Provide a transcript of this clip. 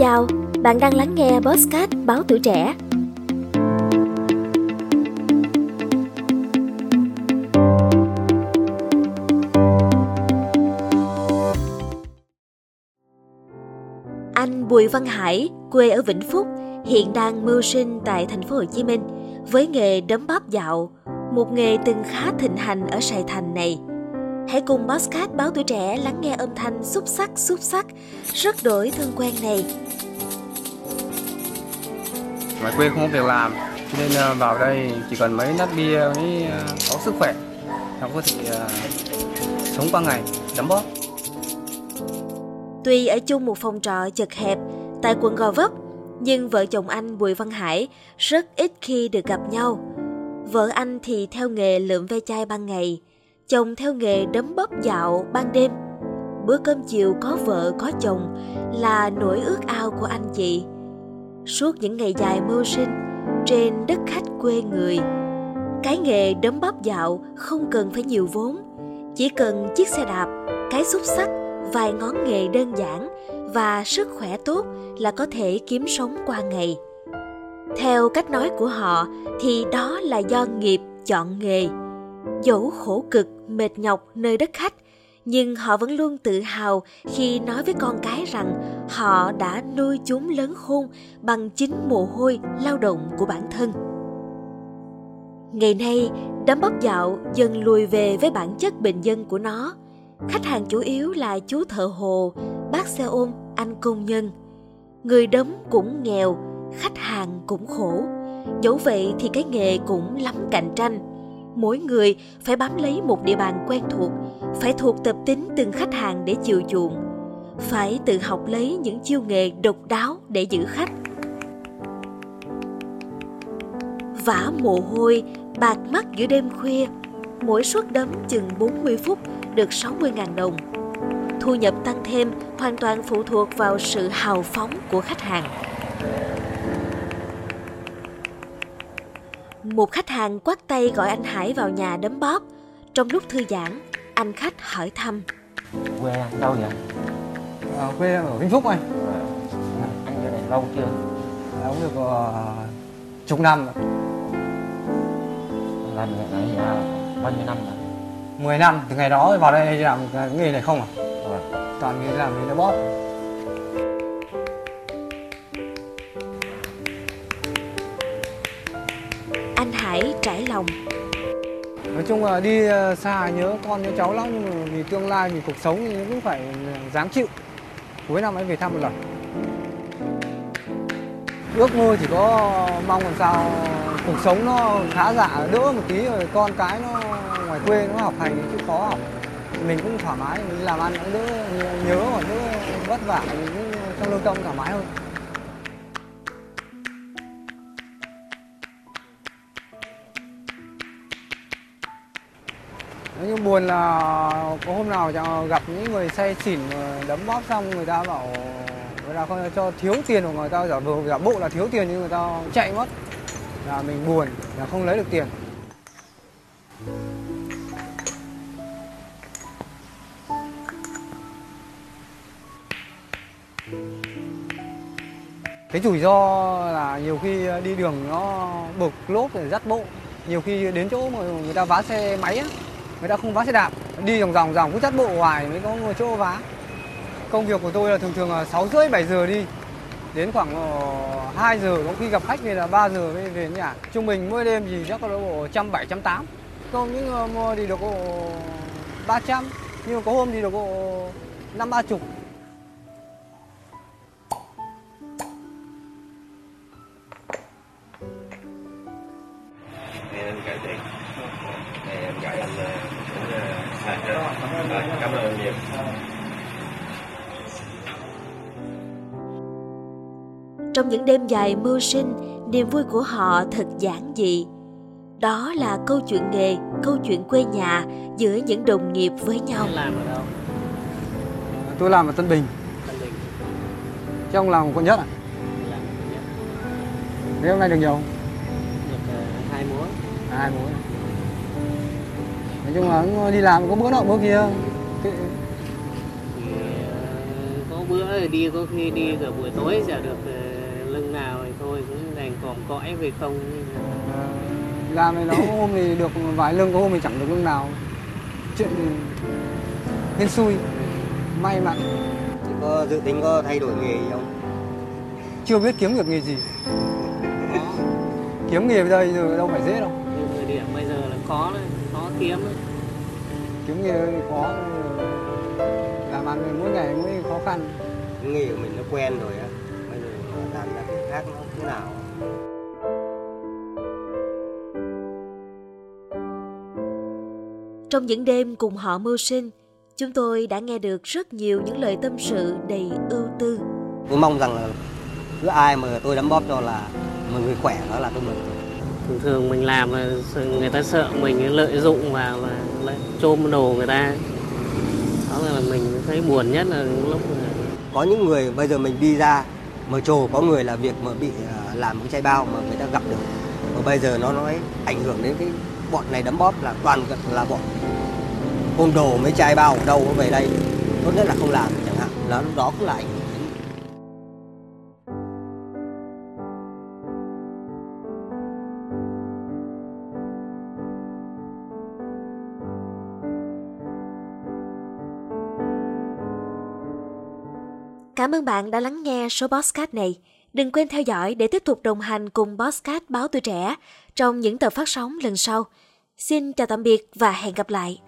chào, bạn đang lắng nghe Postcard Báo Tuổi Trẻ. Anh Bùi Văn Hải, quê ở Vĩnh Phúc, hiện đang mưu sinh tại thành phố Hồ Chí Minh với nghề đấm bóp dạo, một nghề từng khá thịnh hành ở Sài Thành này. Hãy cùng Bosscat báo tuổi trẻ lắng nghe âm thanh xúc sắc xúc sắc, rất đổi thân quen này. Ngoài quê không có việc làm, nên ờ, vào đây chỉ cần mấy nát bia mới ờ, có sức khỏe, nó có thể uh, sống qua ngày, đấm bóp. Tuy ở chung một phòng trọ chật hẹp tại quận Gò Vấp, nhưng vợ chồng anh Bùi Văn Hải rất ít khi được gặp nhau. Vợ anh thì theo nghề lượm ve chai ban ngày, chồng theo nghề đấm bóp dạo ban đêm. Bữa cơm chiều có vợ có chồng là nỗi ước ao của anh chị. Suốt những ngày dài mưu sinh trên đất khách quê người, cái nghề đấm bóp dạo không cần phải nhiều vốn, chỉ cần chiếc xe đạp, cái xúc sắc, vài ngón nghề đơn giản và sức khỏe tốt là có thể kiếm sống qua ngày. Theo cách nói của họ thì đó là do nghiệp chọn nghề. Dẫu khổ cực, mệt nhọc nơi đất khách, nhưng họ vẫn luôn tự hào khi nói với con cái rằng họ đã nuôi chúng lớn khôn bằng chính mồ hôi lao động của bản thân. Ngày nay, đám bóp dạo dần lùi về với bản chất bình dân của nó. Khách hàng chủ yếu là chú thợ hồ, bác xe ôm, anh công nhân. Người đấm cũng nghèo, khách hàng cũng khổ. Dẫu vậy thì cái nghề cũng lắm cạnh tranh. Mỗi người phải bám lấy một địa bàn quen thuộc, phải thuộc tập tính từng khách hàng để chiều chuộng, phải tự học lấy những chiêu nghề độc đáo để giữ khách. Vả mồ hôi, bạc mắt giữa đêm khuya, mỗi suất đấm chừng 40 phút được 60.000 đồng. Thu nhập tăng thêm hoàn toàn phụ thuộc vào sự hào phóng của khách hàng. Một khách hàng quát tay gọi anh Hải vào nhà đấm bóp. Trong lúc thư giãn, anh khách hỏi thăm. Quê anh đâu vậy? À, quê ở Vĩnh Phúc anh. À, anh ở đây lâu chưa? À, cũng được uh, chục năm rồi. Làm nghề này à, bao nhiêu năm rồi? 10 năm, từ ngày đó vào đây làm cái nghề này không à? Rồi. Toàn nghề làm nghề đấm bóp. Anh Hải trải lòng. Nói chung là đi ờ, xa nhớ con nhớ cháu lắm, nhưng mà vì tương lai, vì cuộc sống thì cũng phải dám chịu. Cuối năm ấy về thăm một lần. Ước mơ chỉ có mong làm sao cuộc sống nó khá giả, đỡ một tí rồi con cái nó ngoài quê nó học hành chứ khó học mình cũng thoải mái, mình làm ăn cũng đỡ, nhớ và đỡ vất vả mình cũng trong lương tâm thoải mái hơn buồn là có hôm nào gặp những người say xỉn ờ, đấm bóp xong người ta bảo, người ta không cho thiếu tiền của người ta, giả vờ giả bộ là thiếu tiền nhưng người ta chạy mất. Là mình buồn, là không lấy được tiền. Cái rủi ro là nhiều khi đi đường nó bực, lốp rồi dắt bộ. Nhiều khi đến chỗ mà người ta vá xe máy á người ta không vá xe đạp. Đi vòng vòng vòng cứ dắt bộ hoài mới có ngồi chỗ vá. Công việc của tôi là thường thường là sáu rưỡi, bảy giờ đi. Đến khoảng ờ, 2 giờ, có khi gặp khách thì là 3 giờ mới về nhà. Trung bình mỗi đêm thì chắc có độ trăm bảy, trăm tám. Không những mua thì được độ 300 nhưng mà có hôm thì được độ năm, ba chục. Này em cài anh cũng rồi. Cảm ơn nhiều. Trong những đêm dài mưu sinh, niềm vui của họ thật giản dị. Đó là câu chuyện nghề, câu chuyện quê nhà giữa những đồng nghiệp với nhau. làm ở đâu tôi làm ở Tân Bình Tân Bình chứ ông làm quận nhất à làm ở nhất thế hôm nay được nhiều không? được ờ, hai múa À, hai mối nói chung là cũng đi làm có bữa nọ bữa kia. Thì có bữa thì đi có khi đi cả buổi tối chả được ờ, lưng nào thì thôi cũng đành còm cõi về không. À, làm thì nó có hôm thì được vài lưng có hôm thì chẳng được lưng nào. Chuyện hên xui. May mắn. Thì có dự tính có thay đổi nghề gì không? chưa biết kiếm được nghề gì. Kiếm nghề bây giờ đâu phải dễ đâu. Thời điểm bây giờ là khó đấy kiếm kiếm nghề khó làm ăn mỗi ngày mỗi khó khăn Cái nghề của mình nó quen rồi á. Bây giờ làm ra cái khác nó thế nào? Trong những đêm cùng họ mưu sinh, chúng tôi đã nghe được rất nhiều những lời tâm sự đầy ưu tư. Tôi mong rằng là cứ ai mà tôi đấm bóp cho là mà người khỏe đó là tôi mừng thường thường mình làm là người ta sợ mình lợi dụng vào và lại trôm đồ người ta. Đó là mình thấy buồn nhất là lúc mà Có những người bây giờ mình đi ra, mà trồ có người là việc mà bị à, làm cái chai bao mà người ta gặp được. Và bây giờ nó nói ảnh hưởng đến cái bọn này đấm bóp là toàn là bọn ôm đồ mấy chai bao ở đâu có về đây. Tốt nhất là không làm chẳng hạn. Là lúc đó cũng là ảnh hưởng. Cảm ơn bạn đã lắng nghe số podcast này. Đừng quên theo dõi để tiếp tục đồng hành cùng podcast Báo Tuổi Trẻ trong những tờ phát sóng lần sau. Xin chào tạm biệt và hẹn gặp lại.